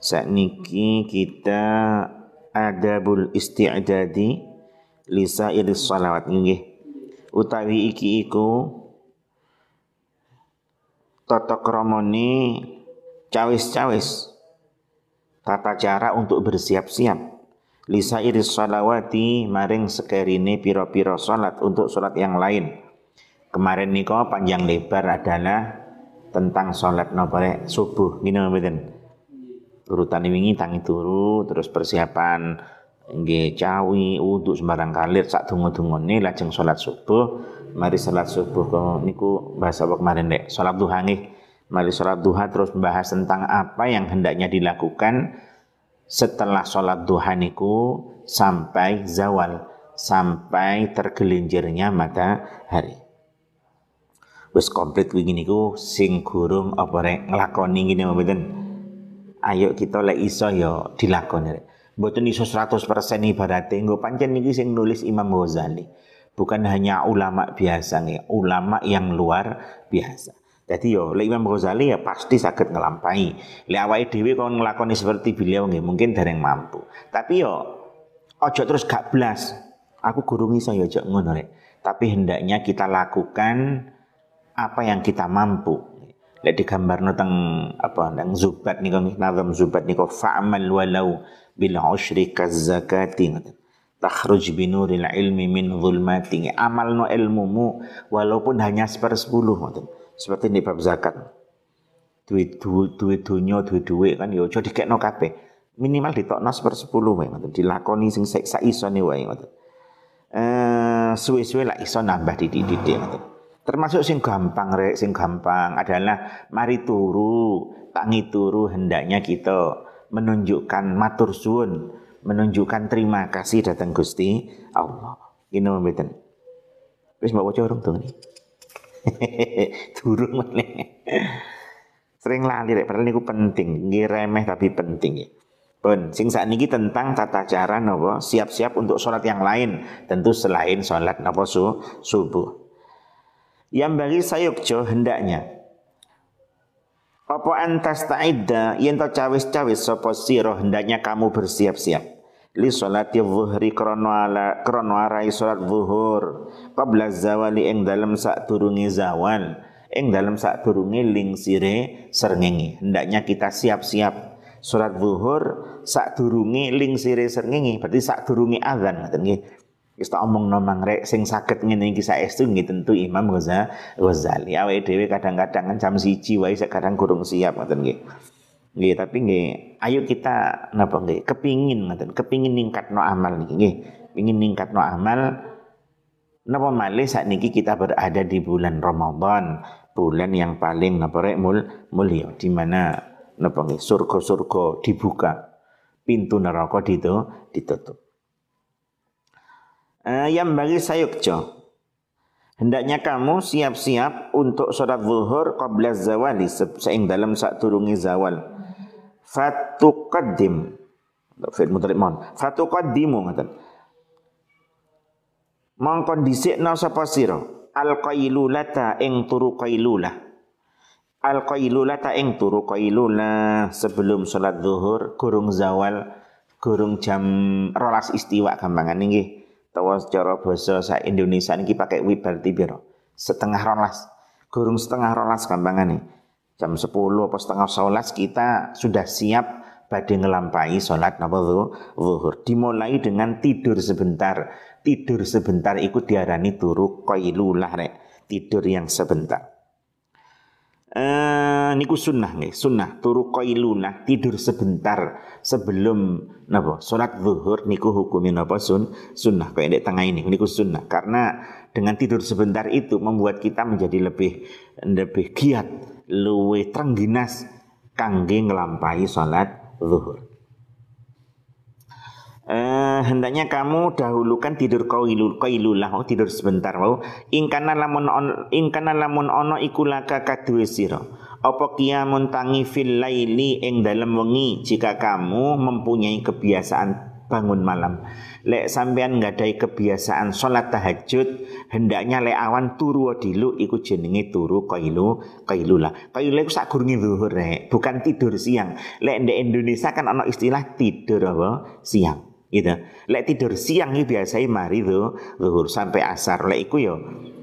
Sakniki kita adabul isti'dadi li sairis salawat nggih. Utawi iki iku tata kramane cawis-cawis tata cara untuk bersiap-siap. Lisa iris salawati maring sekerine piro-piro salat untuk salat yang lain. Kemarin niko panjang lebar adalah tentang salat nopo subuh. Gini mboten urutan wingi tangi turu terus persiapan nggih cawi untuk sembarang kalir sak donga-dungane lajeng salat subuh. Mari salat subuh niku bahasa apa kemarin dek? Salat duha mari salat duha terus membahas tentang apa yang hendaknya dilakukan setelah salat duha niku sampai zawal sampai tergelincirnya matahari. Wis komplit wingi niku sing gurung apa rek nglakoni ngene mboten ayo kita lek iso ya dilakoni. Mboten iso 100% ibarate nggo pancen niki sing nulis Imam Ghazali. Bukan hanya ulama biasa nih, ulama yang luar biasa. Jadi yo lek Imam Ghazali ya pasti sakit ngelampai. Lek awake dhewe kon nglakoni seperti beliau nggih mungkin dereng mampu. Tapi yo ojo terus gak blas. Aku guru iso ya ojo ngono rek. Tapi hendaknya kita lakukan apa yang kita mampu lek digambarno teng apa nang zubat niku nazam zubat niku fa'mal walau bil usyri zakati takhruj binuril ilmi min zulmati amalno ilmumu walaupun hanya sepersepuluh ngoten. Seperti di bab zakat. Duit duit duit dunya duit duit kan yo aja dikekno kabeh. Minimal ditokno sepersepuluh wae ngoten. Dilakoni sing sak isone wae ngoten. Eh suwe-suwe lah iso nambah didik-didik ngoten Termasuk sing gampang rek, sing gampang adalah mari turu, tangi turu hendaknya kita menunjukkan matur suwun, menunjukkan terima kasih datang Gusti Allah. Ini mboten. Wis mbok waca urung dong Durung meneh. Sering lali rek, padahal niku penting, nggih remeh tapi penting ya. Pun, sing saat ini tentang tata cara nopo siap-siap untuk sholat yang lain, tentu selain sholat nopo su, subuh yang bagi sayukjo hendaknya. Apa antas ta'idda? Yen to cawis-cawis sapa sira hendaknya kamu bersiap-siap? Li krana ala krana arai salat zuhur. Qabla zawali ing sak turungi zawal. Ing turungi lingsire srengenge. Hendaknya kita siap-siap. Salat zuhur durunge lingsire srengenge. Berarti sak durunge azan ngoten nggih Wis tak omongno mangrek sing saged ngene iki saestu nggih tentu Imam Ghazali. Awake dhewe kadang-kadang kan jam 1 wae kadang kurang siap ngoten nggih. Nggih, tapi nggih ayo kita napa nggih kepingin ngoten, kepingin ningkatno amal niki nggih. Pingin ningkatno amal napa malih saat niki kita berada di bulan Ramadan, bulan yang paling napa rek mul mulia di mana napa nggih surga-surga dibuka, pintu neraka ditutup uh, yang bagi sayukjo. Hendaknya kamu siap-siap untuk sholat zuhur qabla zawali seing dalam saat turungi zawal. Fatuqaddim. Fi'il mudhari mon. Fatuqaddimu ngaten. Mongkon dhisikna sapa sira al qailulata ing turu qailulah. Al qailulata ing turu qailulah sebelum sholat zuhur gurung zawal gurung jam rolas istiwa gampangan nggih Tawa secara bahasa sa Indonesia ini pakai wib berarti biro. Setengah rolas. Gurung setengah rolas gampangane. Jam 10 atau setengah sholat kita sudah siap pada ngelampai sholat napa zuhur. Dimulai dengan tidur sebentar. Tidur sebentar ikut diarani turu qailulah rek. Tidur yang sebentar. Eh niku sunnah nih, sunnah. Turu qailunah tidur sebentar sebelum napa? Salat zuhur niku hukumnya napa? Sun sunnah. Kayak di tengah ini niku sunnah. Karena dengan tidur sebentar itu membuat kita menjadi lebih lebih giat, luwe trengginas kangge ngelampai salat zuhur. Eh, hendaknya kamu dahulukan tidur qailul qailulah oh, tidur sebentar mau ingkana lamun on, ingkana lamun ono iku laka kadue sira apa kiamun tangi fil laili ing dalam wengi jika kamu mempunyai kebiasaan bangun malam. Lek sampean nggadahi kebiasaan sholat tahajud, hendaknya lek awan turu dilu iku jenenge turu kailu kailula. Kailula iku sakurunge zuhur rek, bukan tidur siang. Lek di Indonesia kan ana istilah tidur apa? Siang. Gitu. Lek tidur siang iki biasanya mari tuh zuhur sampai asar. Lek iku yo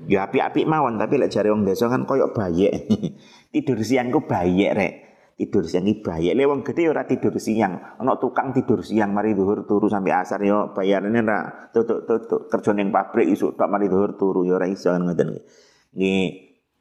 ya api-api mawon tapi lek jare wong desa kan koyok bayek. tidur siang ku bayek rek tidur siang iki bayar. Lewang gede ora tidur siang. Ono tukang tidur siang mari zuhur turu sampai asar yo bayarane ora tutuk-tutuk kerja ning pabrik isuk tok mari zuhur turu yo ora iso ngoten Nggih.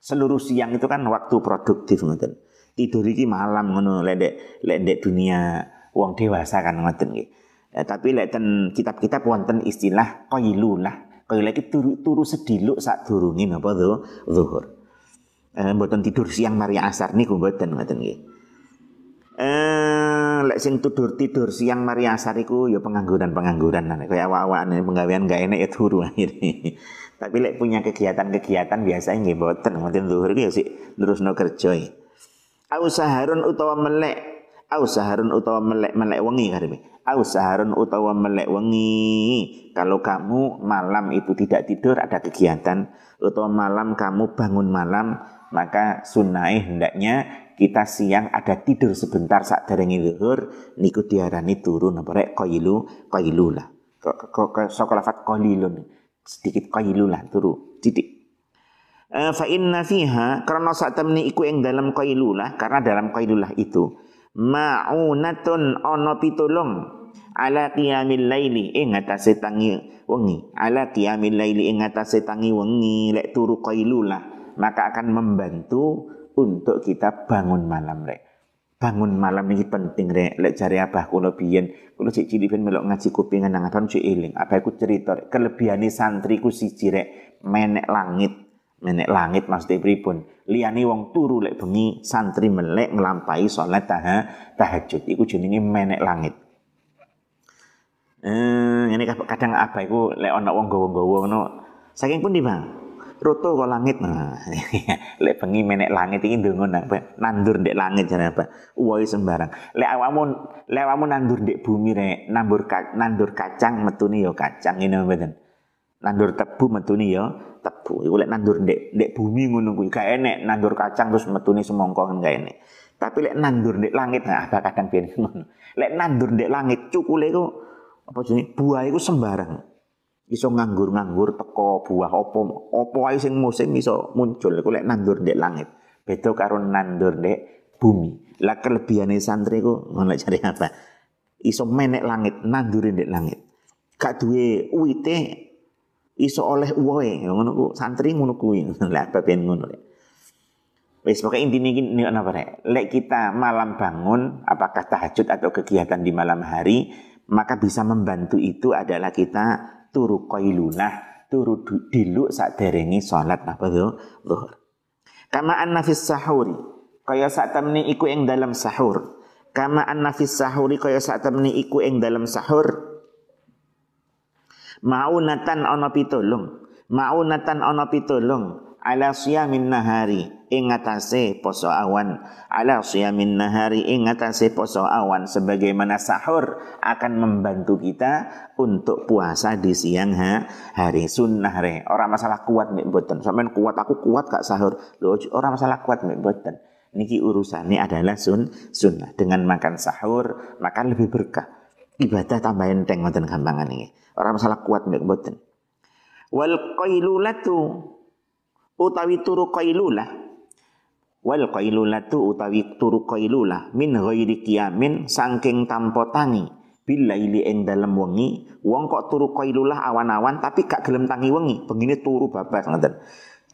Seluruh siang itu kan waktu produktif ngoten. Tidur iki malam ngono lek lek dunia wong dewasa kan ngoten nggih. Eh, tapi lek ten kitab-kitab wonten istilah qailulah. Qailulah iki turu, turu sediluk sak durunge napa zuhur. Eh, mboten tidur siang mari asar niku mboten ngoten nggih. Eh, lek sing tidur tidur siang mari asar iku ya pengangguran-pengangguran nek kaya awak-awakane penggawean gak enek ya turu akhirnya. Tapi lek punya kegiatan-kegiatan biasanya nggih mboten ngoten zuhur iki ya sik terusno kerja. Au saharun utawa melek, au saharun utawa melek melek wengi karepe. Au saharun utawa melek wengi. Kalau kamu malam itu tidak tidur ada kegiatan. Utawa malam kamu bangun malam maka sunnah hendaknya kita siang ada tidur sebentar saat derenge zuhur niku diarani turun. Apa rek? Qailu qailula kok sekolah fat qailun sedikit qailulah turu. Titik. Uh, fa inna fiha karena saat temni iku ing dalam qailulah karena dalam qailulah itu. Ma'unatun ono pitulung ala qiyamil laili ing atase tangi wengi ala qiyamil laili ing atase tangi wengi lek turu qailulah maka akan membantu untuk kita bangun malam rek. Bangun malam ini penting rek. Lek cari abah kulo biyen, kulo cek cilik ben melok ngaji kupingan nang abah cek eling. Abah ku cerita kelebihane santri ku siji rek, menek langit. Menek langit maksudnya pripun? Liyane wong turu lek bengi santri melek nglampahi salat taha, tahajud. Iku jenenge menek langit. Eh, ini kadang apa iku lek ana wong gawa-gawa ngono. Saking pun di Bang? roto kok langit? Nah lek bengi menek langit iki ndonga apa nandur ndek langit jane apa uwoi sembarang. Lek awakmu lek awakmu nandur ndek bumi rek nandur nandur kacang metuni yo kacang ngene mboten? Nandur tebu metuni yo tebu. Iku lek nandur ndek ndek bumi ngono kuwi gak enek. Nandur kacang terus metuni semongko kan gak enek. Tapi lek nandur ndek langit nah apa kadang piye ngono. Lek nandur ndek langit cukule iku apa jenenge? Buah iku sembarang. Iso nganggur-nganggur teko buah opo opo ae sing musim iso muncul. Iku lek nandur ndek langit beda karo nandur ndek bumi. Lah kelebihane santri ku ngono cari apa? Iso menek langit nandur ndek langit. Gak duwe uite iso oleh uwe ngono ku santri ngono kuwi. Lah baben ngono lek? Wis pokoknya intinya ini apa rek? Lek kita malam bangun, apakah tahajud atau kegiatan di malam hari, maka bisa membantu itu adalah kita turu qailulah turu dilu sak derengi salat apa tuh zuhur. Kama anna fis sahuri kaya sak temni iku ing dalam sahur. Kama anna fis sahuri kaya sak temni iku ing dalam sahur. Maunatan ana pitulung. Maunatan ana pitulung ala siyamin nahari ing atase poso awan. Ala siyamin nahari ing atase poso awan. Sebagaimana sahur akan membantu kita untuk puasa di siang ha, hari sunnah re. Orang masalah kuat mek boten sampean kuat aku kuat gak sahur? Lho orang masalah kuat mek boten niki urusannya adalah sun sunnah. Dengan makan sahur maka lebih berkah. Ibadah tambah enteng ngoten gampangan ini. Orang masalah kuat mek boten wal qailulatu utawi turu qailulah. Wal qailulatu utawi turu qailulah min ghairi qiyamin saking tanpa tangi. Bilaili ing dalem wengi wong kok turu qailulah awan-awan tapi gak gelem tangi wengi. Begini turu babas ngoten.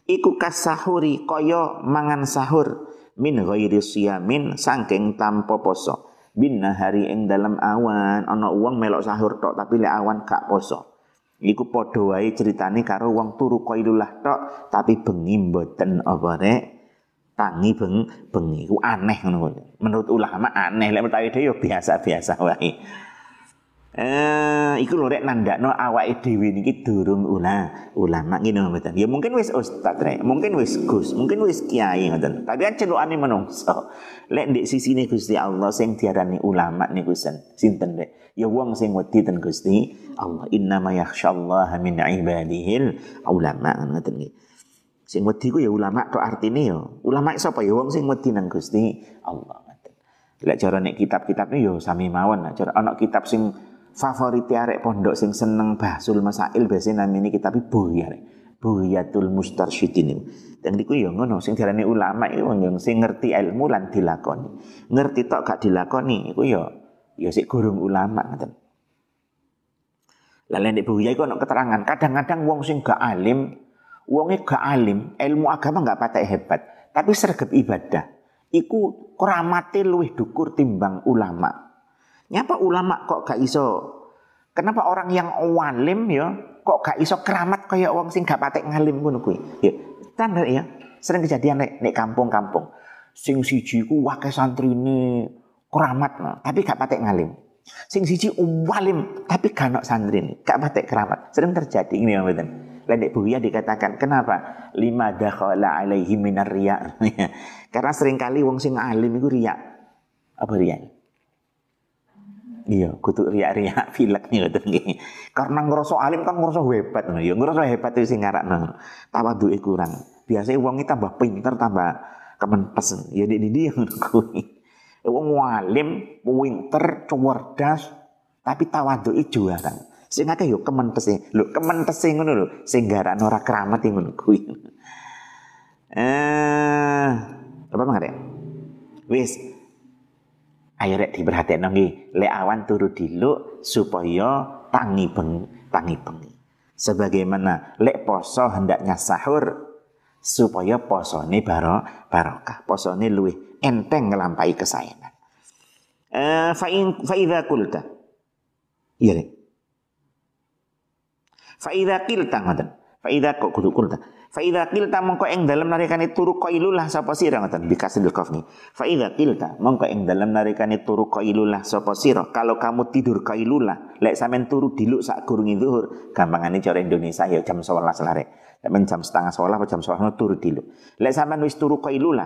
Iku kasahuri kaya mangan sahur. Min ghairi siyamin saking tanpa poso. Bin hari ing dalam awan. Ana wong melok sahur tok tapi lek awan gak poso Iku padha wae critane karo wong turu qailullah tok tapi bengi mboten apa rek? Tangi beng bengi ku aneh ngono menurut ulama aneh lek mutawi dhewe biasa-biasa wae eh iku lho rek nandakno awake dhewe niki durung ula ulama ngene mboten. Ya mungkin wis ustaz rek, mungkin wis gus, mungkin wis kiai ngoten. Tapi kan celukane menungso. Lek ndek sisine Gusti Allah sing diarani ulama niku sinten rek? Ya wong sing wedi ten Gusti Allah. Inna ma yakhsyallaha min ibadihil ulama ngoten nggih. Sing wedi ku ya ulama tok artine ya. Ulama sapa ya wong sing wedi nang Gusti Allah. Lek cara nek kitab-kitab yo sami mawon. Cara ana kitab sing favorit arek pondok sing seneng bahsul masail biasanya namine kitab Bughya. Bughyatul Mustarsyidin. Dan niku ya ngono sing diarani ulama iku wong sing ngerti ilmu lan dilakoni. Ngerti tok gak dilakoni iku ya ya sik gurung ulama ngoten. Lalu nek Bughya iku ana keterangan, kadang-kadang wong sing gak alim, wonge gak alim, ilmu agama gak patek hebat, tapi sergap ibadah iku keramate luwih dukur timbang ulama. Nyapa ulama kok gak iso? Kenapa orang yang walim ya kok gak iso keramat kayak wong sing gak patek ngalim ngono kuwi? Ya, standar ya. Sering kejadian nek nek kampung-kampung. Sing siji ku wakil santrine keramat, no. tapi gak patek ngalim. Sing siji walim tapi gak santri gak patek keramat. Sering terjadi ini ya mboten. Lendek Buya dikatakan, kenapa? Lima dakhala alaihi minar riya. Karena sering kali wong sing alim itu riya. Apa riya? Iya, kutuk riak-riak filek nih ngoten. Karena ngerasa alim kan ngerasa hebat no. Ya ngerasa hebat itu sing ngarakno. Tawaduke kurang. Biasanya itu tambah pinter, tambah kementes. Ya di dia ngono kuwi. Wong alim, pinter, cerdas, tapi tawaduke juara. Sing akeh yo kementese. Lho kementese ngono lho, sing garakno ora keramat ngono kuwi. Eh, apa mangare? Wis. Ayo rek diperhatekno nggih, lek awan turu diluk supaya tangi beng, tangi bengi. Sebagaimana lek poso hendaknya sahur supaya posone baro barokah. Posone luwih enteng ngelampai kesayangan. Eh, fa in fa idza qulta. Iya, Rek. Fa idza qilta ngoten. Kok kudu. Fa idza qilta mongko ing dalem narikane turu qailulah sapa sira ngoten bi kasril qaf ni. Fa idza qilta mongko ing dalem narikane turu qailulah sapa sira. Kalau kamu tidur qailulah, lek sampean turu diluk sak gurunge zuhur, gampangane cara Indonesia ya jam 11 lare. Sampeyan jam setengah 11 atau jam 11 turu diluk. Lek sampean wis turu qailulah,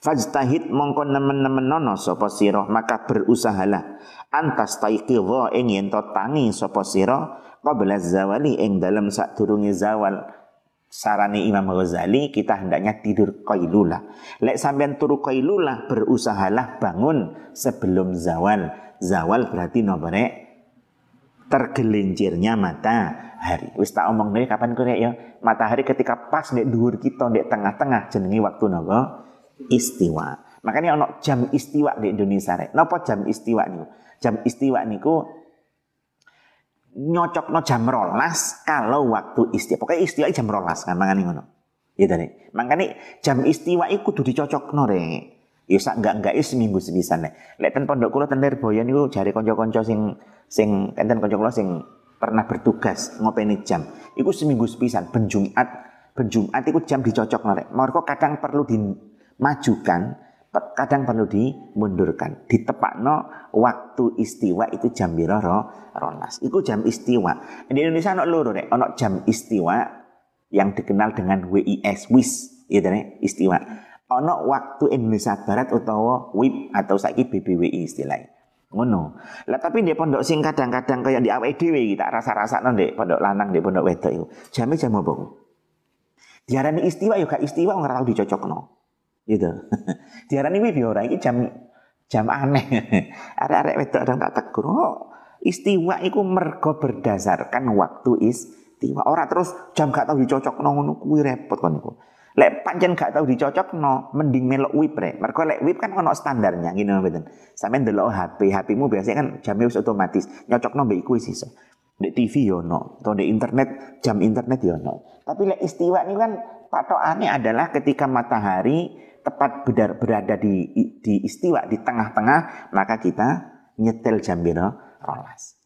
fajtahid mongko nemen-nemen nono sapa sira maka berusahalah antas taiqidha ing yen tangi sapa sira qabla zawali ing dalam sadurunge zawal sarani Imam Ghazali kita hendaknya tidur qailulah. Lek sampean turu qailulah berusahalah bangun sebelum zawal. Zawal berarti nomornya tergelincirnya matahari. Wis tak omong nih kapan kau ya matahari ketika pas di dhuwur kita di tengah-tengah jenengi waktu nopo istiwa. Makanya ono jam istiwa di Indonesia rek. Napa jam istiwa niku? Jam istiwa niku nyocok no jam rolas kalau waktu istiwa. Pokoknya istiwa jam rolas kan mangani ngono. Ya tadi. Makanya jam istiwa itu kudu no re. Ya sak enggak enggak is seminggu sepisan nek. Lek ten pondok kula ten Lirboyo niku jare kanca-kanca sing sing enten kanca kula sing pernah bertugas ngopeni jam. Iku seminggu sepisan ben Jumat ben Jumat jam dicocokno rek. Mergo kadang perlu dimajukan kadang perlu dimundurkan. Ditepakno waktu istiwa itu jam biroro rolas. Itu jam istiwa. Di Indonesia ono loro nek, ono jam istiwa yang dikenal dengan WIS WIS ya nih istiwa. Ono waktu Indonesia Barat utawa WIB atau saiki BBWI istilahnya. Ngono. Lah tapi di pondok sing kadang-kadang kayak di awake dhewe kita rasa-rasa ndek pondok lanang di pondok wedok iku. Jame jam apa? Diarani istiwa ya gak istiwa ora tau dicocokno gitu. Diarani wib ya ora iki jam jam aneh. Arek-arek wedok ada tak tegur oh, istiwa iku mergo berdasarkan waktu istiwa. Ora terus jam gak tau dicocokno ngono kuwi repot kon niku lek pancen gak tau dicocokno mending melok wib rek. Mergo lek wib kan ono standarnya ngene mboten. Sampean delok HP HP-mu biasanya kan jamnya wis otomatis nyocokno mbek iku wis iso. Di TV yo no, atau di internet jam internet yo no. Tapi lek istiwa ini kan patokannya adalah ketika matahari tepat berada di, di istiwa di tengah-tengah maka kita nyetel jambiro rolas.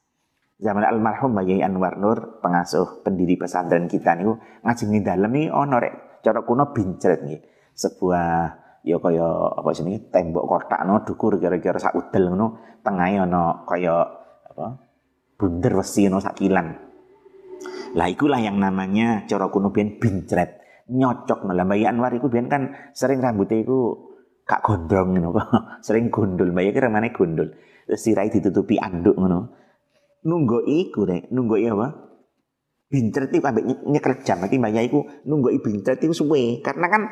Zaman almarhum Bayi Anwar Nur pengasuh pendiri pesantren kita niku ngaji ning dalem iki ana rek cara kuno bincret nih sebuah ya kaya apa sini tembok kotak no dukur kira-kira sak udel ngono tengahe ana kaya apa bunder wesi no sakilan lah ikulah yang namanya cara kuno biyen bincret nyocok. No lah Mbak Anwar iku biyen kan sering rambutnya iku kak gondrong ngono sering gundul. Mbak kira mana gundul. Terus sirai ditutupi anduk ngono. Nunggu iku rek nunggu apa? Bincret itu ambek nyekel jam. Nanti Mbak iku nunggu bincret itu suwe. Karena kan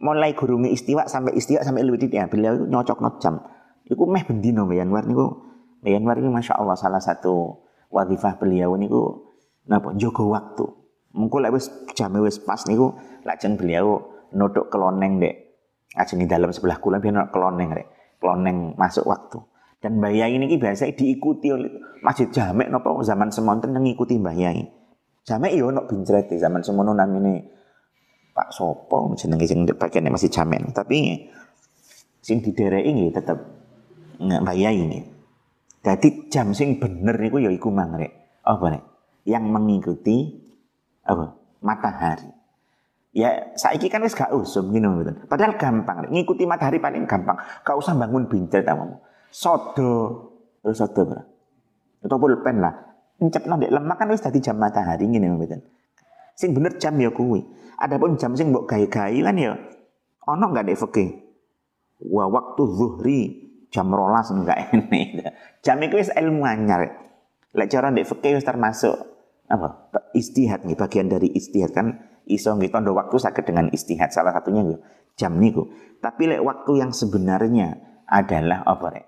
mulai gurungi istiwa sampai istiwa sampai lebih ya beliau nyocok not jam. Iku meh bendino Mbak Yanwar niku. Mbak Yanwar ini Masya Allah salah satu wadifah beliau niku napa jogo waktu. Mengko lek wis jame wis pas niku lajeng beliau nodok keloneng dek. Ajeng di dalam sebelah kula biar keloneng dek. Keloneng masuk waktu. Dan Mbak Yai ini biasa diikuti oleh masjid jamek nopo zaman semonten yang ngikuti Mbak Yai. Jamek yo nok bincret zaman semono namine Pak Sopo jenenge sing pakaiane masih jamek. Tapi sing didereki nggih tetep bayai ini. Jadi jam sing bener niku ya iku mang rek. Apa rek? Yang mengikuti apa? Matahari. Ya saiki kan wis gak usum ngene mboten. Padahal gampang. Ngikuti matahari paling gampang. Gak usah bangun bintet tamu. Sodo terus sodo bro. Atau pulpen lah. Encepno ndek lemak kan wis dadi jam matahari ngene mboten. Sing bener jam ya kuwi. Adapun jam sing mbok gawe-gawe kan ya ono gak dek fikih. Wa waktu zuhri jam rolas enggak ini. Jam itu wis ilmu anyar. Lek cara ndek fikih wis termasuk apa? Istihad nih, bagian dari istihad kan iso nggih tondo waktu sakit dengan istihad salah satunya gue jam niku. Tapi lek waktu yang sebenarnya adalah apa rek?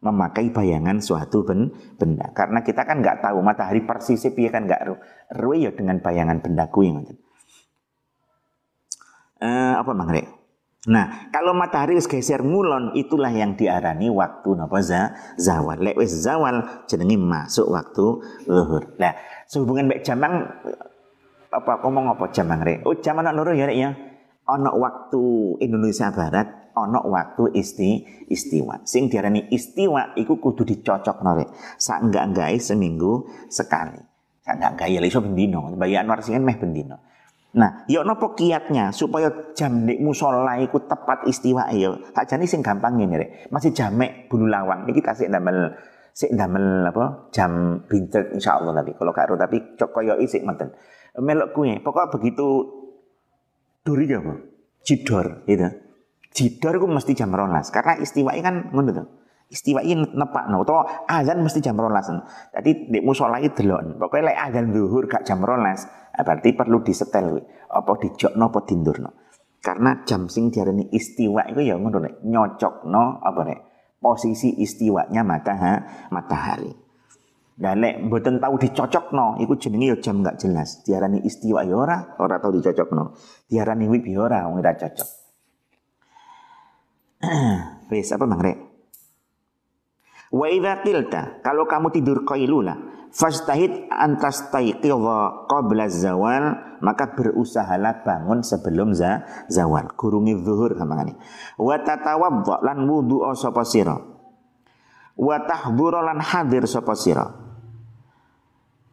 Memakai bayangan suatu benda. Karena kita kan nggak tahu matahari persisnya piye kan nggak ruwe ya dengan bayangan benda yang Uh, apa mang rek? Nah, kalau matahari wis geser ngulon itulah yang diarani waktu napa za, zawal. Lek wis zawal jenenge masuk waktu zuhur. Nah, sehubungan mek jamang apa ngomong apa jamang rek? Oh, jam anak loro ya rek ya. Ana waktu Indonesia Barat, ana waktu isti istiwa. Sing diarani istiwa iku kudu dicocok rek. Sak enggak-enggake seminggu sekali. Sak enggak-enggak ya iso bendino. Bayi Anwar sing meh bendino. Nah, yo nopo kiatnya supaya jam nek musola iku tepat istiwa yo. Tak jani sing gampang ngene rek. Masih jamek bulu lawang. Iki tasik damel sik damel apa? Jam bintet insyaallah tapi kalau karo tapi cok koyo isik menten. Melok kuwi. Pokok begitu duri ya, apa? Cidor gitu. Cidor iku mesti jam rolas karena istiwa kan ngono tuh. Istiwa ini nepak no, atau azan mesti jam rolas. Jadi di musola itu delon. Pokoknya lek azan zuhur gak jam rolas, Nah, berarti perlu disetel apa dijokno apa dindurno. Karena jam sing diarani istiwa itu ya ngono nek nyocokno apa nek posisi istiwanya matahari. matahari. Dan nek mboten tahu dicocokno iku jenenge ya jam enggak jelas. Diarani istiwa ya ora, ora tahu dicocokno. Diarani wib ya ora, wong ora cocok. Wis apa Mang Rek? Wa idza kalau kamu tidur qailula, Fastahid antas taiqidha qabla zawal maka berusahalah bangun sebelum za, zawal. Kurungi zuhur kamangane wa tatawadda lan wudu sapa sira? Wa tahdhura lan hadir sapa sira?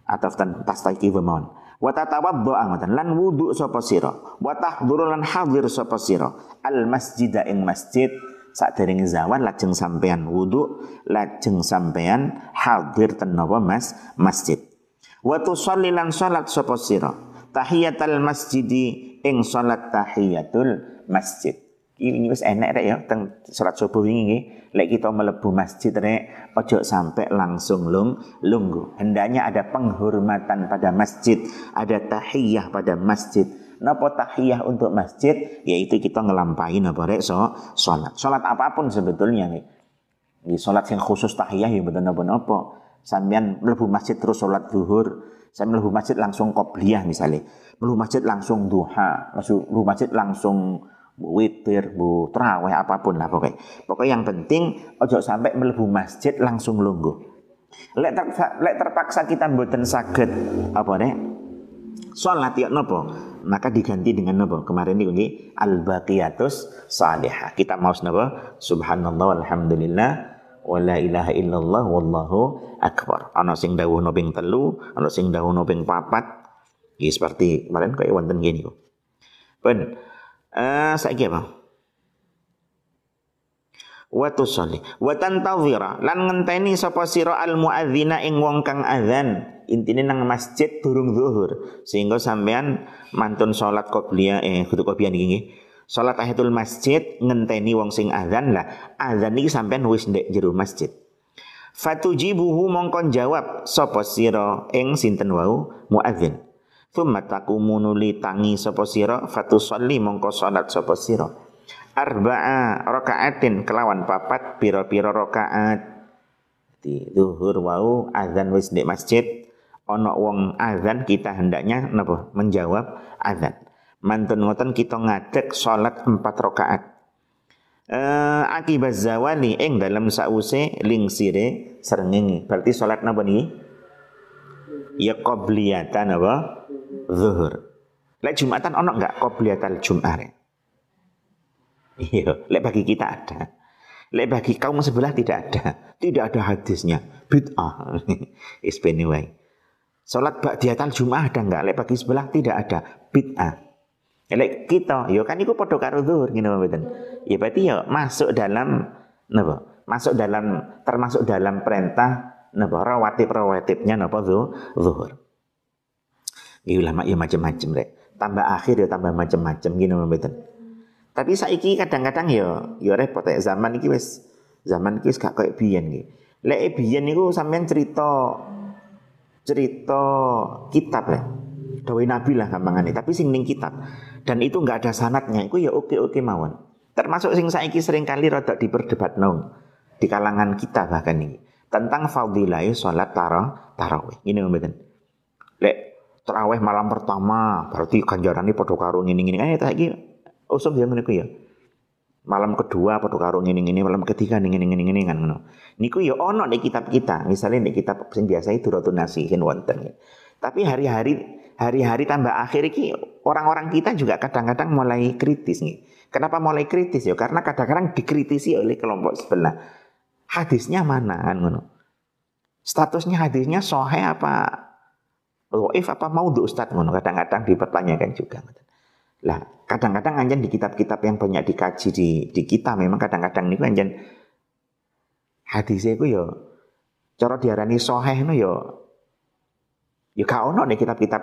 Atau tan tastaiqidha mawon. Wa tatawadda angatan lan wudu sapa sira? Wa tahdhura lan hadir sapa sira? Al masjida ing masjid saat dari zawal lajeng sampean wudhu lajeng sampean hadir ten mas masjid. Wa tusalli lan salat sapa sira? Tahiyatul masjidi ing salat tahiyatul masjid. Ini wis enak rek ya teng salat subuh ini lek kita melebu masjid rek ojo sampai langsung lung lunggu. Hendaknya ada penghormatan pada masjid ada tahiyah pada masjid Napa tahiyah untuk masjid yaitu kita ngelampain apa rek so salat. Salat apa pun sebetulnya nih. Di salat yang khusus tahiyah ya betul napa-napa. Sampean mlebu masjid terus salat zuhur, saya mlebu masjid langsung qobliyah misalnya. Mlebu masjid langsung duha, mlebu masjid langsung witir, bu traweh apa pun lah pokoknya. Pokoknya yang penting ojo sampai melebu masjid langsung lungguh. Lek terpaksa, lek terpaksa kita mboten saged apa nih? Salat ya nopo? Maka diganti dengan apa? Kemarin ini al baqiyatus salihah. Kita mau napa? Subhanallah walhamdulillah wa la ilaha illallah wallahu akbar. Ana sing dawuh ping telu, ana sing dawuh ping papat. Ya seperti kemarin kayak wonten gini kok. Ben, uh, saiki apa? Wa tusalli. Wa tantawira. Lan ngenteni sapa sira al muadzina ing wong kang adzan. Intine nang masjid durung zuhur. Sehingga sampean mantun salat qobliyah eh kudu qobliyah niki nggih. Salat tahiyatul masjid ngenteni wong sing adzan lah. Adzan iki sampean wis ndek jero masjid. Fatujibuhu mongkon jawab sapa sira ing sinten wau muadzin? Thumma takumu nuli tangi sapa sira fatusalli mongko salat sapa sira arba'a rakaatin kelawan papat pira-pira rakaat. Di zuhur wau azan wis di masjid ono wong azan kita hendaknya napa menjawab azan. Mantun ngoten kita ngadeg salat empat rakaat. Eh akibat zawali ing dalam sause lingsire srengenge. Berarti salat napa niki? Ya qabliyatan apa? Zuhur. Lek jumatan ono enggak qabliyatal jum'ah Iya, lek bagi kita ada. Lek bagi kaum sebelah tidak ada. Tidak ada hadisnya. Bid'ah. Is anyway. Salat ba'diyatal Jumat ada enggak? Lek bagi sebelah tidak ada. Bid'ah. Lek kita, ya kan itu padha karo zuhur ngene mboten. Ya berarti ya masuk dalam napa? Masuk dalam termasuk dalam perintah napa rawatib-rawatibnya napa zuhur. Ya ulama ya macam-macam rek. Tambah akhir ya tambah macam-macam gini mboten. Tapi saiki kadang-kadang ya ya repot ya zaman iki wis zaman iki wis gak koyo biyen iki. Lek biyen niku sampean cerita cerita kitab lah. Dawe Nabi lah gampangane, tapi sing ning kitab. Dan itu nggak ada sanatnya, itu ya oke-oke mawon. Termasuk sing saiki sering kali rada diperdebatno di kalangan kita bahkan ini tentang fadilah salat tara tarawih. Ini mboten. Lek tarawih malam pertama berarti ganjarane padha karo ngene-ngene. Eh saiki usum yang niku ya. Malam kedua padha karo ngene-ngene, malam ketiga ngene-ngene kan ngono. Niku ya ono di kitab kita, misalnya di kitab sing biasa itu rotun nasihin wonten. Tapi hari-hari hari-hari tambah akhir iki orang-orang kita juga kadang-kadang mulai kritis nih. Kenapa mulai kritis ya? Karena kadang-kadang dikritisi oleh kelompok sebelah. Hadisnya mana kan ngono. Statusnya hadisnya sohe apa Loif apa mau Ustaz ngono kadang-kadang dipertanyakan juga. Lah, kadang-kadang anjen di kitab-kitab yang banyak dikaji di di kita memang kadang-kadang niku anjen hadisnya itu yo cara diarani soheh no yo yo gak ono nih kitab-kitab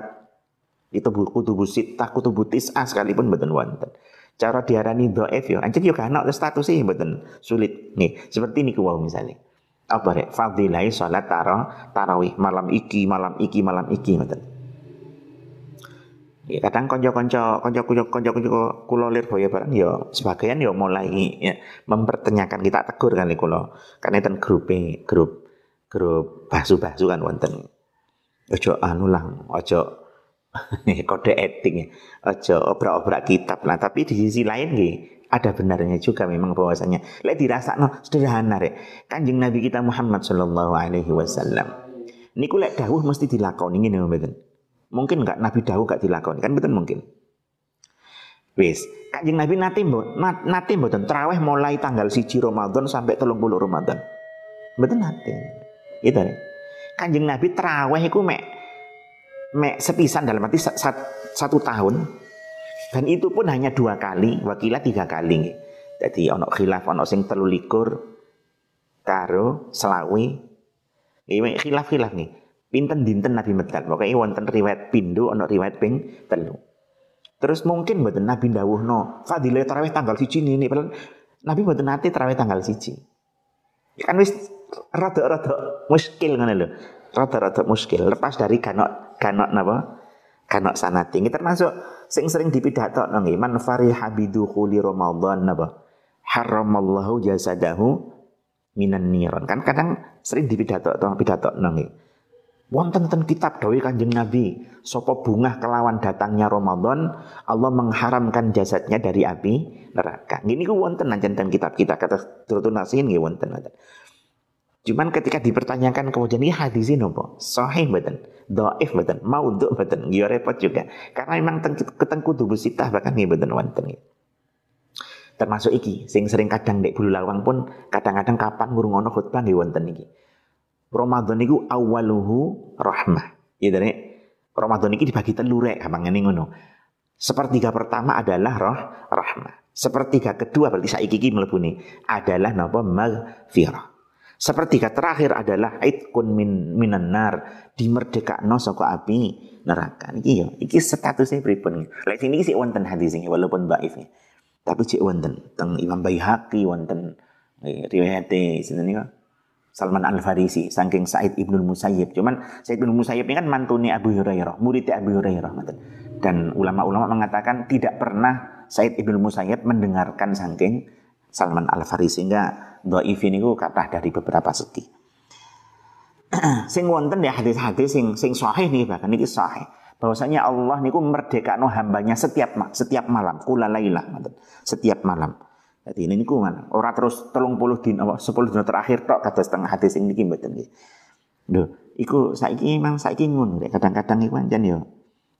itu buku tubuh sitah kutubu tis'ah sekalipun betul wonten. Cara diarani dhaif yo anjen yo gak ono statusnya betul sulit. Nih, seperti niku wau misalnya. Apa rek? Fadilai salat tarawih malam iki, malam iki, malam iki ngoten. Ya, kadang konco-konco konco-konco konco-konco kulo boya barang ya sebagian ya mulai ya mempertanyakan kita tegur kali kulo karena itu grup grup grup basu-basu kan wonten. Ojo anu lah ojo kode etik ojo obrak-obrak kitab lah. Tapi di sisi lain nih ada benarnya juga memang bahwasanya. Lek dirasa no sederhana rek. Kanjeng nabi kita Muhammad Shallallahu Alaihi Wasallam. Niku lek dawuh mesti dilakoni ngene mboten Mungkin nggak Nabi dahulu nggak dilakoni kan betul mungkin. Wis, kanjeng Nabi nanti nanti mboten terawih mulai tanggal siji Ramadan sampai telung puluh Ramadan. Betul nanti. Itu nih. Kanjeng Nabi terawih itu mek mek sepisan dalam arti sat, satu tahun dan itu pun hanya dua kali, wakilah tiga kali. Jadi ono khilaf ono sing telu likur karo selawi. Ini khilaf-khilaf nih pinten dinten Nabi medal pokoknya wonten riwayat pindu ono riwayat ping telu. Terus mungkin mboten Nabi no fadilah tarawih tanggal siji ini padahal Nabi mboten nate tarawih tanggal siji. Kan wis rada-rada muskil ngono lho. Rada-rada muskil lepas dari kanok kanok napa? Kanok sanati. Ini termasuk sing sering dipidato nang man fariha bidukhuli ramadan napa? Haramallahu jasadahu minan niron kan kadang sering dipidato atau pidato nang Wonten ten kitab dawe Kanjeng Nabi, sapa bunga kelawan datangnya Ramadan, Allah mengharamkan jasadnya dari api neraka. Gini ku wonten nancen ten kitab kita kata turun nasihin nggih wonten. Cuman ketika dipertanyakan kemudian ini hadisnya nopo? Sahih mboten, dhaif mboten, maudhu mboten, ya repot juga. Karena memang ketengku tubuh sitah bahkan nggih mboten wonten. Termasuk iki sing sering kadang dek bulu lawang pun kadang-kadang kapan ngurungono khutbah nggih wonten iki. Ramadan itu awaluhu rahmah. Ya dari Ramadan ini dibagi telur rek gampangane ngono. Sepertiga pertama adalah roh rahmah. Sepertiga kedua berarti saiki iki mlebune adalah napa maghfirah. Sepertiga terakhir adalah itqun min minan nar, dimerdekakno saka api neraka. Niki yo, iki statusnya pripun. Lek sini sih wonten hadis ini walaupun dhaif. Tapi cek wonten teng Imam Baihaqi wonten eh, riwayat sinten niku Salman Al Farisi saking Said Ibnul Musayyib. Cuman Said Ibnul Musayyib ini kan mantune Abu Hurairah, murid Abu Hurairah. Dan ulama-ulama mengatakan tidak pernah Said Ibnul Musayyib mendengarkan saking Salman Al Farisi sehingga dhaif niku kathah dari beberapa segi. sing wonten ya hadis-hadis sing sing sahih nih bahkan ini sahih bahwasanya Allah niku merdekakno hambanya setiap setiap malam kula laila setiap malam jadi ini niku mana? Ora terus telung puluh din apa sepuluh dina terakhir tok kata setengah hati sing niki mboten nggih. Lho, iku saiki memang saiki ngono kadang-kadang iku pancen yo.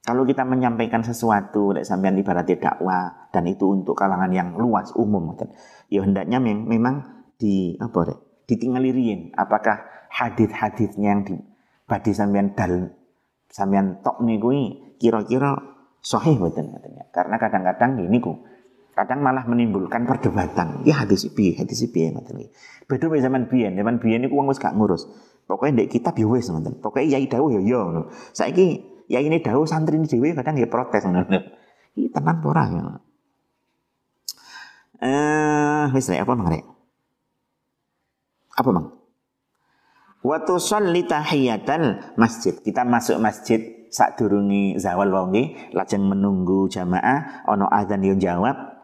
Kalau kita menyampaikan sesuatu, lek sampean ibaratnya dakwah dan itu untuk kalangan yang luas umum ngoten. Ya hendaknya memang di apa rek? Ditingali riyin. Apakah hadis-hadisnya yang di badi sampean dal sampean tok niku kira-kira sahih mboten Karena kadang-kadang gini ku kadang malah menimbulkan perdebatan. Ya hadis piye, hadis piye ngoten iki. Beda mek zaman biyen, zaman biyen niku wong wis gak ngurus. Pokoknya ndek kitab ya wis ngoten. Pokoke yai dawuh ya ya ngono. Saiki yai ini dawuh santri ini dhewe kadang ya protes ngono. Iki tenan ora ya. Eh, wis apa mang Apa mang? Waktu sholli tahiyatal masjid. Kita masuk masjid saat durungi zawal wonge lajeng menunggu jamaah ono adzan yo jawab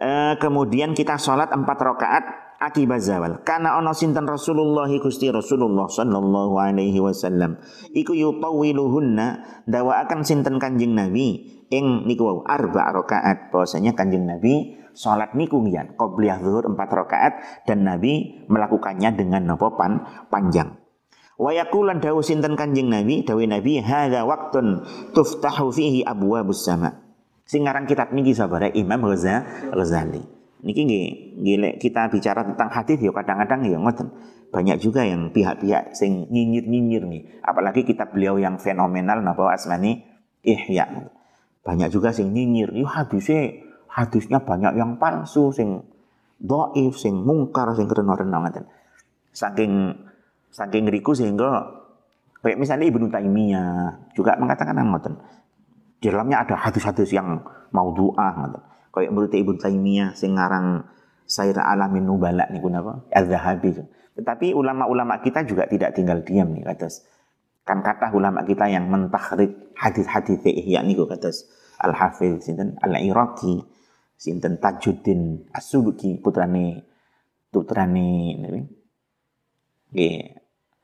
Eh, kemudian kita sholat empat rakaat akibat zawal. Karena ono sinten Rasulullah Gusti Rasulullah sallallahu alaihi wasallam iku yutawiluhunna dawa akan sinten Kanjeng Nabi ing niku arba rakaat. Bahwasanya Kanjeng Nabi sholat niku ngian qobliyah zuhur empat rakaat dan Nabi melakukannya dengan nopo pan panjang. Wa yaqulan dawu sinten Kanjeng Nabi, dawu Nabi hadza waqtun tuftahu fihi abwabus sama' Sing ngarang kitab niki sabare Imam Ghazali. Niki nggih nggih kita bicara tentang hadis ya kadang-kadang ya ngoten. Banyak juga yang pihak-pihak sing nyinyir-nyinyir nih. Apalagi kitab beliau yang fenomenal napa asmani Ihya. Banyak juga sing nyinyir, "Yo hadisnya hadisnya banyak yang palsu sing doif, sing mungkar, sing keren-keren ngoten." Saking saking ngeriku sehingga kayak misalnya Ibnu Taimiyah juga mengatakan ngoten di dalamnya ada hadis-hadis yang mau doa gitu. Kayak menurut Ibnu Taimiyah sing ngarang Sair Alamin Nubala niku napa? Az-Zahabi. Tetapi ulama-ulama kita juga tidak tinggal diam nih kata kan kata ulama kita yang mentahrid hadis-hadis ihya niku kata Al-Hafiz sinten Al-Iraqi sinten Tajuddin As-Subki putrane putrane nggih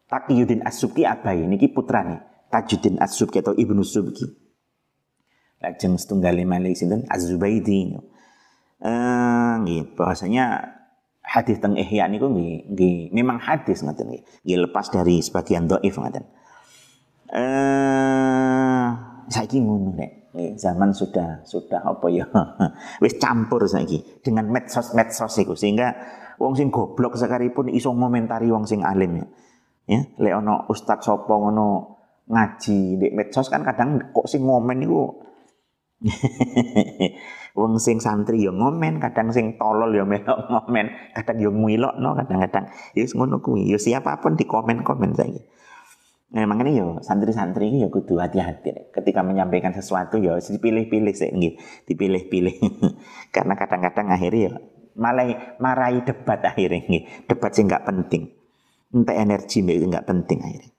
Taqiyuddin As-Subki abai niki putrane Tajuddin As-Subki atau Ibnu Subki lajeng setunggal malih sinten Az-Zubaidi. Eh nggih bahwasanya hadis teng Ihya niku nggih nggih memang hadis ngoten nggih. Nggih lepas dari sebagian dhaif ngoten. Eh saiki ngono nek zaman sudah sudah apa ya wis campur saiki dengan medsos-medsos iku sehingga wong sing goblok sekaripun iso ngomentari wong sing alim ya. Ya, lek ana ustaz sapa ngono ngaji di medsos kan kadang kok sing ngomen niku Wong sing santri yo ngomen, kadang sing tolol yo melok ngomen, kadang yo no kadang-kadang. Ya ngono kuwi. Yo siapa pun di komen-komen saja. Nah, makanya yo santri-santri yo kudu hati-hati ketika menyampaikan sesuatu yo dipilih-pilih sih nggih, dipilih-pilih. Karena kadang-kadang akhirnya yo malah marahi debat akhirnya nggih, debat sih nggak penting. Entah energi nggak penting akhirnya.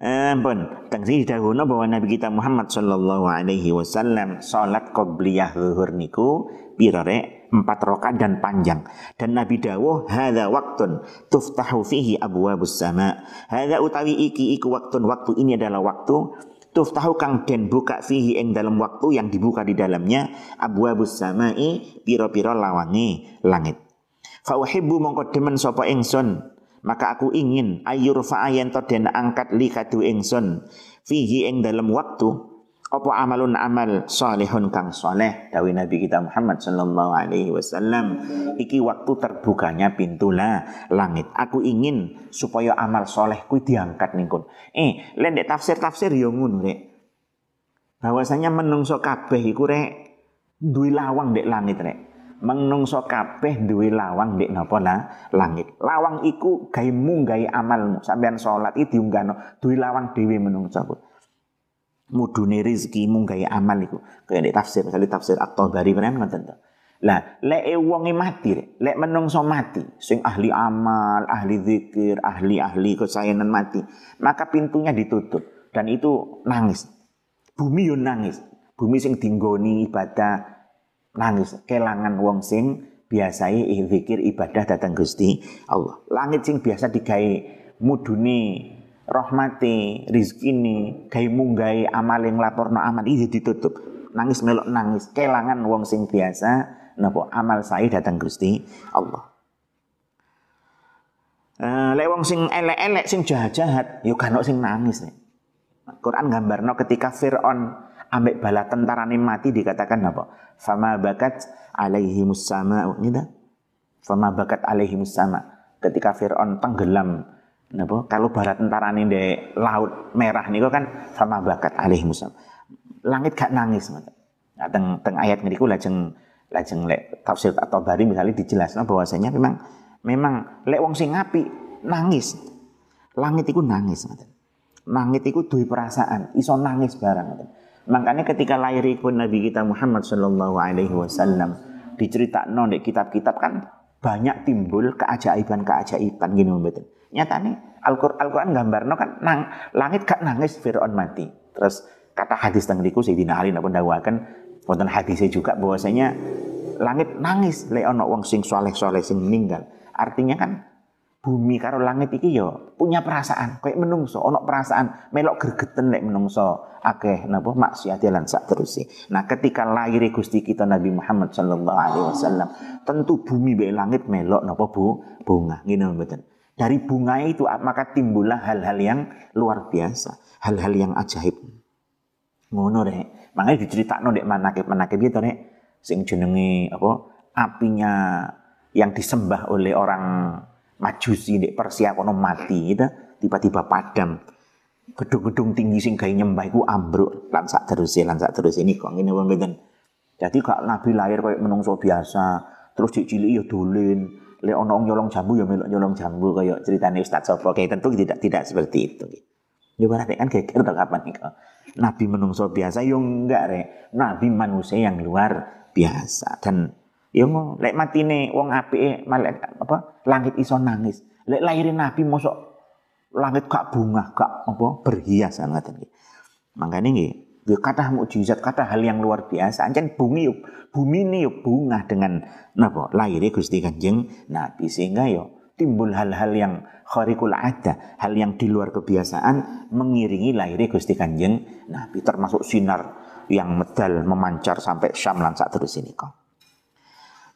Ampun, teng sini dahulu bahwa Nabi kita Muhammad sallallahu alaihi wasallam salat qabliyah zuhur niku pirare empat rakaat dan panjang. Dan Nabi dawuh hadza waktun tuftahu fihi abwabus sama. Hadza utawi iki iku waktun waktu ini adalah waktu tuftahu kang den buka fihi ing dalam waktu yang dibuka di dalamnya abwabus samai piro-piro lawangi langit. Fa uhibbu mongko demen sapa ingsun maka aku ingin ayur fa'ayen to den angkat li kadu ingsun fihi ing dalam waktu apa amalun amal salihun kang soleh dawi Nabi kita Muhammad sallallahu alaihi wasallam. Iki waktu terbukanya pintu lah langit. Aku ingin supaya amal soleh ku diangkat ningkun eh lendek tafsir tafsir yo ngono rek. Bahwasanya menungso kabeh iku rek duwe lawang dek langit rek menungso kabeh duwe lawang dek napa lah langit. Lawang iku gawe munggahi amalmu. Sampean salat iki diunggahno duwe lawang dhewe menungso mudune rezeki munggahi amal iku. Kaya nek tafsir kali tafsir at-Tabari kan ngoten to. Lah, lek wonge mati, lek menungso mati, sing ahli amal, ahli zikir, ahli-ahli kesayangan mati, maka pintunya ditutup. Dan itu nangis. Bumi yo nangis. Bumi sing dinggoni ibadah nangis, kelangan wong sing biasai zikir ibadah datang Gusti Allah. Langit sing biasa digawe mudune rahmati, rizkini, amal yang laporno amal iki ditutup. Nangis melok nangis, kelangan wong sing biasa napa amal saya datang Gusti Allah. Uh, lek wong sing elek-elek sing jahat-jahat yo kan sing nangis nih. Quran gambarno ketika Firaun ambek bala tentarane mati dikatakan apa? Fama bakat alaihi sama gitu. Fama bakat alaihi sama. Ketika Firaun tenggelam napa? Kalau bala tentarane di laut merah niku kan fama bakat alaihi sama. Langit gak nangis ngoten. Nah, teng, teng ayat niku lajeng lajeng lek tafsir atau bari misalnya dijelaskan bahwasanya memang memang lek wong sing ngapi nangis langit itu nangis langit itu duwe perasaan iso nangis barang makanya ketika lahir ikut Nabi kita Muhammad Shallallahu Alaihi Wasallam diceritakan di kitab-kitab kan banyak timbul keajaiban-keajaiban. Gini betul nyatanya Al-Quran Al gambar no kan nang, langit gak nangis Fir'aun mati. Terus kata hadis tentang diku Sayyidina Ali nak dakwakan wonten hadisnya juga bahwasanya langit nangis ana wong sing soleh-soleh sing meninggal. Artinya kan bumi karo langit iki yo punya perasaan. Kayak menungso ono perasaan melok gregeten lek menungso akeh napa? Maksiat lan sak terus nah ketika lahir Gusti kita Nabi Muhammad sallallahu alaihi wasallam tentu bumi be langit melok napa bu? Bunga. Ngene mboten? Dari bunga itu maka timbullah hal-hal yang luar biasa. Hal-hal yang ajaib. Ngono rek. Makanya diceritakno nek manakib-manakib itu nek sing jenenge apa apinya yang disembah oleh orang Majusi di Persia kono mati gitu. Tiba-tiba padam gedung-gedung tinggi sing gawe nyembah iku ambruk lan terus lan sak terus ini kok. Ngene mboten. Jadi kok nabi lahir kayak menungso biasa terus cilik ya dolin. Lek ana nyolong jambu ya melok nyolong jambu kayak ceritane Ustaz Sopo. Kayak tentu tidak tidak seperti itu. Ya berarti kan geger to kapan nih Nabi menungso biasa yo enggak re. Nabi manusia yang luar biasa. Dan yo lek matine wong apike malaikat apa langit iso nangis. Lek lahirin Nabi mosok langit gak bunga, gak apa berhias ngoten iki. Makane nggih Ya kata mukjizat, kata hal yang luar biasa. Ancen bumi yuk, bumi ini yuk bunga dengan napa lahirnya Gusti Kanjeng Nabi sehingga yo timbul hal-hal yang kharikul ada, hal yang di luar kebiasaan mengiringi lahirnya Gusti Kanjeng Nabi termasuk sinar yang medal memancar sampai Syam lan saat terus ini kok.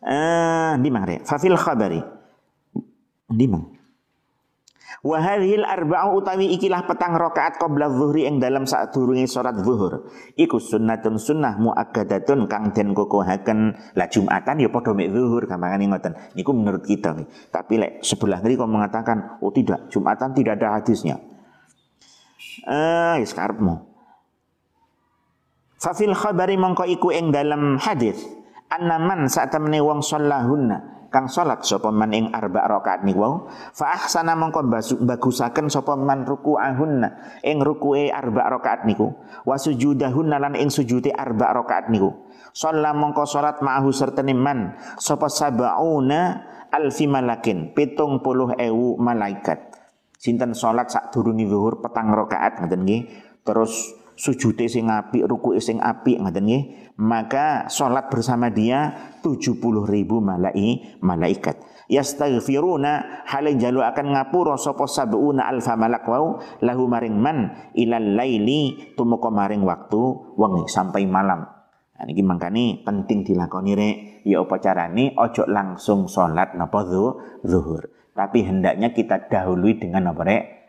Eh, di mana? Fafil khabari. Di mana? Wa hadhil arba'u utawi ikilah petang rakaat qabla dhuhri ing dalam saat durunge salat zuhur. Iku sunnatun sunnah muakkadatun kang den kokohaken la Jumatan ya padha mek zuhur gampangane ngoten. Niku menurut kita nih. Tapi lek sebelah kok mengatakan oh tidak, Jumatan tidak ada hadisnya. Eh, wis karepmu. Fafil khabari mongko iku ing dalam hadis annaman saat temene wong sallahunna kang salat sapa man ing arba rakaat niku fa ahsana mongko bagusaken sapa man ruku'ahunna ing ruku'e arba rakaat niku. Wa sujudahunna lan ing sujude arba rakaat niku. Shalla mongko salat ma'ahu sertene man sapa sabauna alfi malakin pitung puluh ewu malaikat. Sinten salat sak durungi zuhur petang rakaat ngoten nggih? Terus sujude sing apik, rukuke sing apik ngoten nggih, maka salat bersama dia 70 ribu malai malaikat. Yastaghfiruna hale jalu akan ngapura sapa sabuna alfa malak wau lahu maring man ilal laili tumeka maring waktu wengi sampai malam. Nah, ini makanya penting dilakoni rek. Ya apa carane ojo langsung salat napa zuhur. Tapi hendaknya kita dahului dengan apa rek?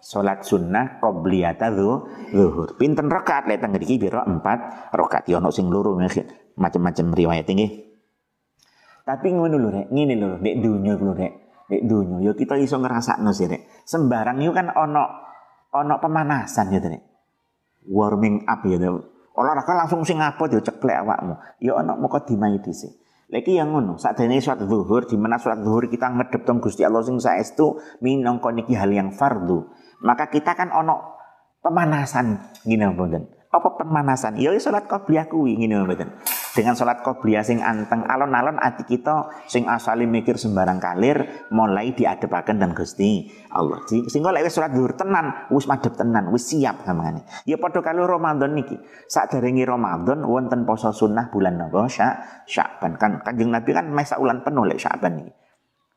Salat sunnah qobliyata zuhur. Pinten rakaat lek teng mriki pira? 4 rakaat. Ya ono sing loro macam-macam riwayat ini. Tapi ngono lho rek, ngene lho nek dunya lho rek. Nek dunya ya kita iso ngrasakno sih rek. Sembarang itu kan ono ono pemanasan gitu rek. warming up ya. Olahraga langsung sing ngapot ya ceklek awakmu. Ya ana mukadimah dhisik. Lagi yang ngono, saat ini surat zuhur, di mana surat zuhur kita ngedep tong Gusti Allah sing saestu minangka niki hal yang fardu. Maka kita kan ono pemanasan gini mboten. Apa pemanasan? Ya salat qobliyah kuwi ngene mboten dengan sholat qobliyah sing anteng alon-alon ati kita sing asali mikir sembarang kalir mulai diadepaken dan Gusti Allah. Sehingga lek wis sholat zuhur tenan, wis madhep tenan, wis siap gamane. Ya padha karo Ramadan niki. Saderenge Ramadan wonten poso sunnah bulan napa? Sya, Sya'ban. Kan Kanjeng Nabi kan mesa ulan penuh lek Sya'ban niki.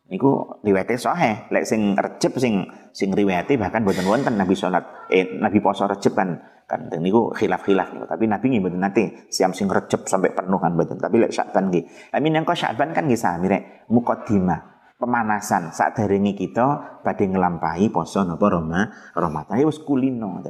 Niku riwayate sahih. Lek sing Recep sing sing riwayate bahkan boten wonten Nabi salat eh Nabi poso Recep kan. Kan niku khilaf-khilaf niku. Tapi Nabi nggih mboten nate siam sing recep sampai penuh kan mboten tapi lek Sya'ban nggih. Tapi nang Sya'ban kan nggih sami rek. Mukaddimah pemanasan. Saat daringi kita badhe nglampahi poso napa Roma Ramadan wis kulino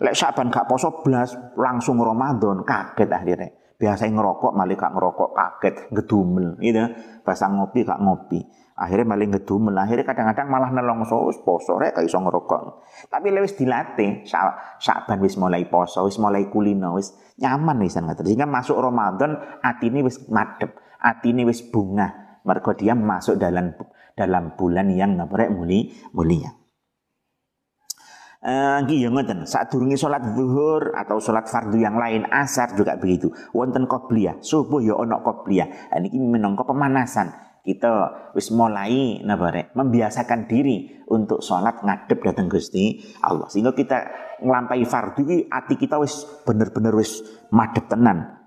lek Sya'ban gak poso blas langsung Ramadan kaget akhirnya biasa ngerokok malah gak ngerokok kaget ngedumel gitu. Bahasa ngopi gak ngopi akhirnya malah ngedumel akhirnya kadang-kadang malah nelongso poso rek iso ngerokok. Tapi lewis dilatih Syaban wis mulai poso wis mulai kulino wis nyaman wis ngoten sehingga masuk Ramadan atine wis madep atine wis bunga mergo dia masuk dalam dalam bulan yang ngaprek muli mulia. Uh, ya ngoten, saat durungi sholat zuhur atau sholat fardu yang lain, asar juga begitu. Wonten qobliyah, subuh ya ono qobliyah. Ini minangka pemanasan kita wis mulai nabare membiasakan diri untuk sholat ngadep datang Gusti Allah. Sehingga kita ngelampai fardu iki ati kita wis bener-bener wis madep tenan.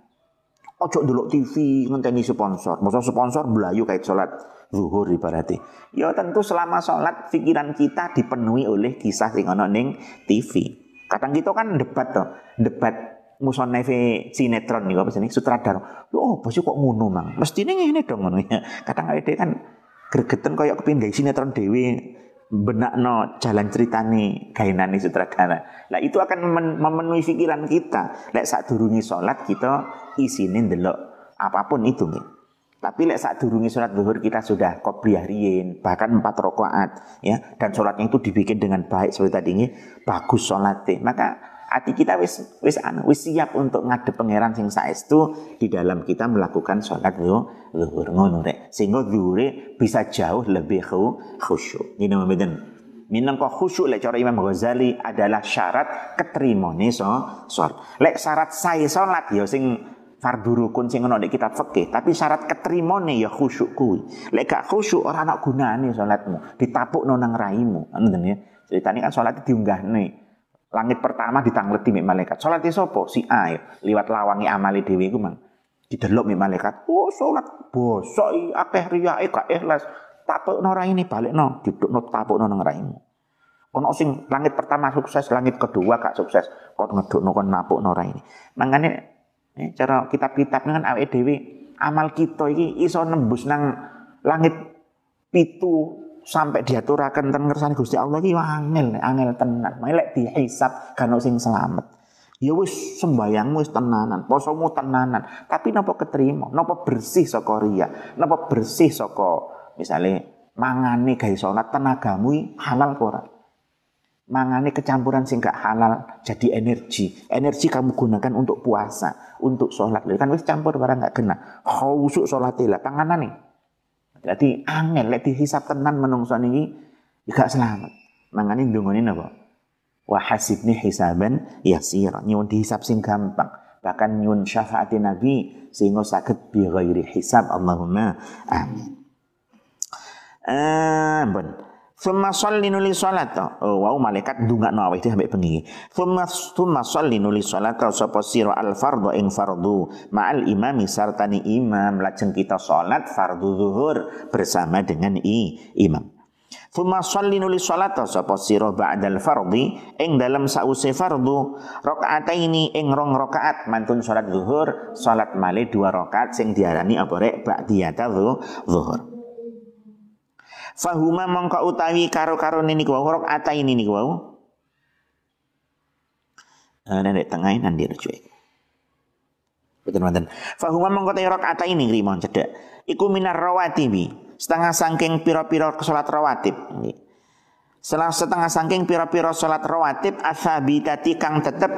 Ojo dulu TV ngenteni sponsor. Masa sponsor belayu kayak sholat zuhur ibaratnya ya tentu selama sholat pikiran kita dipenuhi oleh kisah sing ana ning TV kadang kita kan debat tuh debat musonnefe sinetron nih apa sih sutradara. Oh, bos kok ngono mang. Mesti ini dong ngono ya. Kadang ada kan gregetan kayak kepin gay sinetron dewi benak no jalan ceritane gainane sutradara. Lah itu akan memenuhi pikiran kita. Lek saat durungi sholat kita isinin delok apa pun itu nih. Tapi lek saat durungi sholat zuhur kita sudah qobliyah bahkan empat rakaat ya dan sholatnya itu dibikin dengan baik seperti tadi ini bagus sholatnya. Maka hati kita wis wis anu wis siap untuk ngadep pangeran sing saestu di dalam kita melakukan sholat zuhur. Ngono rek. Sehingga zuhure bisa jauh lebih khusyuk. Ini mboten? Minangka khusyuk lek cara Imam Ghazali adalah syarat keterimane so sholat. Lek syarat saya sholat ya sing fardu rukun sing ono di kitab fikih tapi syarat keterimane ya khusyuk kuwi. Lek gak khusyuk ora ana gunane salatmu ditapukno nang raimu. Ngoten ya. Ceritane kan salat diunggahne Langit pertama ditangleti mek malaikat. Salat sapa? Si A ya. Liwat lawangi amali dhewe iku mang. Didelok mek malaikat. Oh, salat bosok akeh riyake gak ikhlas. Tapukno ini balikno, didukno tapukno nang raimu. Ono sing langit pertama sukses, langit kedua gak sukses. Kok ngedukno kon napukno ini. Mangane eh, cara kitab-kitab kan awake dhewe amal kita iki iso nembus nang langit pitu sampai diaturakan ten ngersani Gusti Allah iki angel angel tenan. Melek dihisab kan sing selamat. Ya wis sembayangmu wis tenanan, posomu tenanan, tapi napa keterima, napa bersih saka riya, napa bersih saka misale mangane gawe salat tenagamu halal ora? Mangane kecampuran sing gak halal jadi energi. Energi kamu gunakan untuk puasa, untuk sholat. Kan wis campur barang gak kena. Khausuk sholatnya lah, nih jadi angel lek dihisab tenan menungso niki gak selamat. Mangane ndongone napa? Wa hasibni hisaban yasira. Nyuwun dihisab sing gampang. Bahkan nyuwun syafaat Nabi sehingga sakit bi ghairi hisab. Allahumma amin. Eh, bon. Thumma sholli nuli salat. Oh, wow malaikat ndongakno awake dhewe sampai bengi. Thumma thumma sholli nuli salat sapa sira al fardhu ing fardhu ma'al imami sartani imam lajeng kita salat fardhu zuhur bersama dengan i, imam. Thumma sholli nuli salat sapa sira ba'dal fardhi ing dalam sause fardhu rakaataini ing rong rakaat mantun salat zuhur salat male dua rakaat sing diarani apa rek ba'diyata zuhur. Fahuma mongko utawi karo-karo niku wau ata ini niku wau. Uh, nenek tengah ini nanti rujuk. Betul betul. Fahuma mongko ata ini rimo cedek. Iku minar rawatibi. Setengah sangking piro-piro salat rawatib. Setelah setengah sangking piro-piro salat rawatib asabitati kang tetep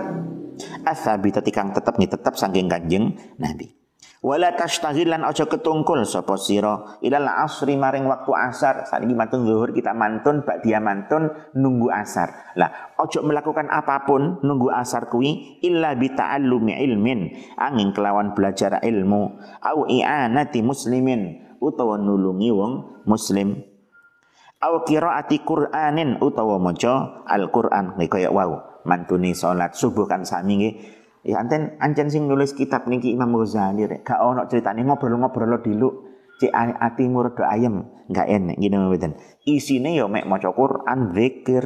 athabita tikang tetep nih tetep saking kanjeng Nabi wala tashtaghilan aja ketungkul sapa sira? Ilal asri maring waktu asar. Ini mantun zuhur kita mantun bak dia mantun nunggu asar. Lah ojo melakukan apa pun nunggu asar kuwi illa bi ta'allumi ilmin. Angin kelawan belajar ilmu. Au i'anati muslimin. Utawa nulungi wong muslim. Au qiraati qur'anin utawa maca al-Qur'an. Kaya wau mantuni salat subuh kan sami Ya anten ancen sing nulis kitab niki Imam Ghazali rek. Gak ono ceritane ngobrol-ngobrol dulu cek atimu rada ayem. Gak enek gini mboten isine yo mek maca Quran zikir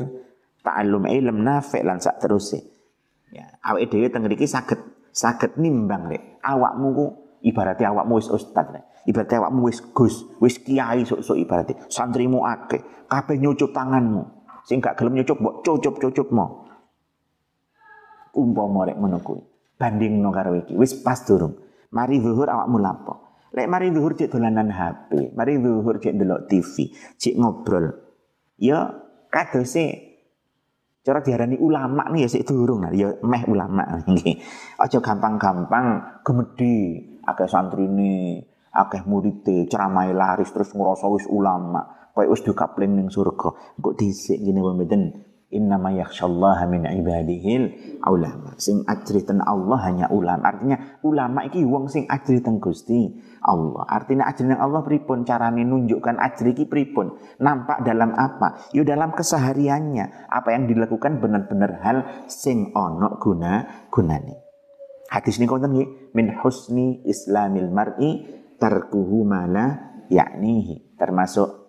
ta'allum ilm nafi lan sak terus ya awake dhewe teng mriki saged saged nimbang rek. Awakmu ku ibaratnya awakmu wis ustad rek. Ibaratnya awakmu wis gus wis kiai sok-sok ibaratnya santrimu akeh. Kabeh nyucup tanganmu. Sing gak gelem nyucup mbok cucup-cucupmu umpama rek ngono kuwi. Bandingno karo iki wis pas durung. Mari zuhur awakmu lapo. Lek mari zuhur cek dolanan HP, mari zuhur cek delok TV, cek ngobrol. Ya kadose cara diarani ulama nih ya sik durung nah ya meh ulama nggih. Aja gampang-gampang gemedi akeh santrine, akeh murite ceramah laris terus ngrasa wis ulama, koyo wis dikapling ning surga. Kok dhisik ngene mboten innama yakhsyallaha min ibadihil ulama. Sing ajriten Allah hanya ulama. Artinya ulama iki wong sing ajriten Gusti Allah. Artinya ajriten Allah pripun? Carane nunjukkan ajri iki pripun? Nampak dalam apa? Yo dalam kesehariannya. Apa yang dilakukan benar-benar hal sing ono guna gunane. Hadis ini konten min husni islamil mar'i tarkuhu mala yaknihi termasuk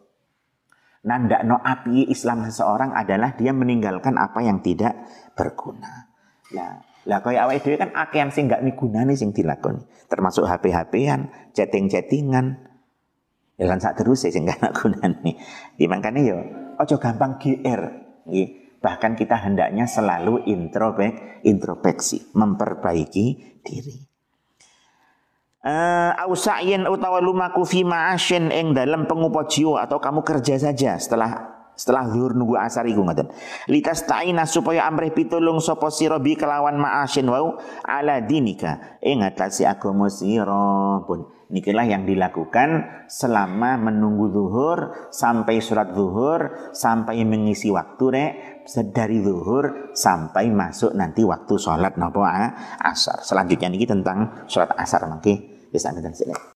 Nanda no api Islam seseorang adalah dia meninggalkan apa yang tidak berguna. Lah, lah kaya awake dhewe kan akeh sing gak migunani sing dilakoni. Termasuk HP-HPan, chatting-chattingan. Ya kan sak terus sing gak gunane. Di makane yo ojo gampang GR. Bahkan kita hendaknya selalu introspeksi, memperbaiki diri uh, au sa'yin utawa lumaku fi ma'asyin ing dalam pengupo jiwa atau kamu kerja saja setelah setelah zuhur nunggu asar iku ngoten. Litas ta'ina supaya amrih pitulung sapa sira bi kelawan ma'asyin wau ala dinika. Ing atase agama sira pun. Nikilah yang dilakukan selama menunggu zuhur sampai surat zuhur sampai mengisi waktu rek. Dari zuhur sampai masuk nanti waktu sholat nopo asar. Selanjutnya niki tentang sholat asar mangke Bisa dan sini.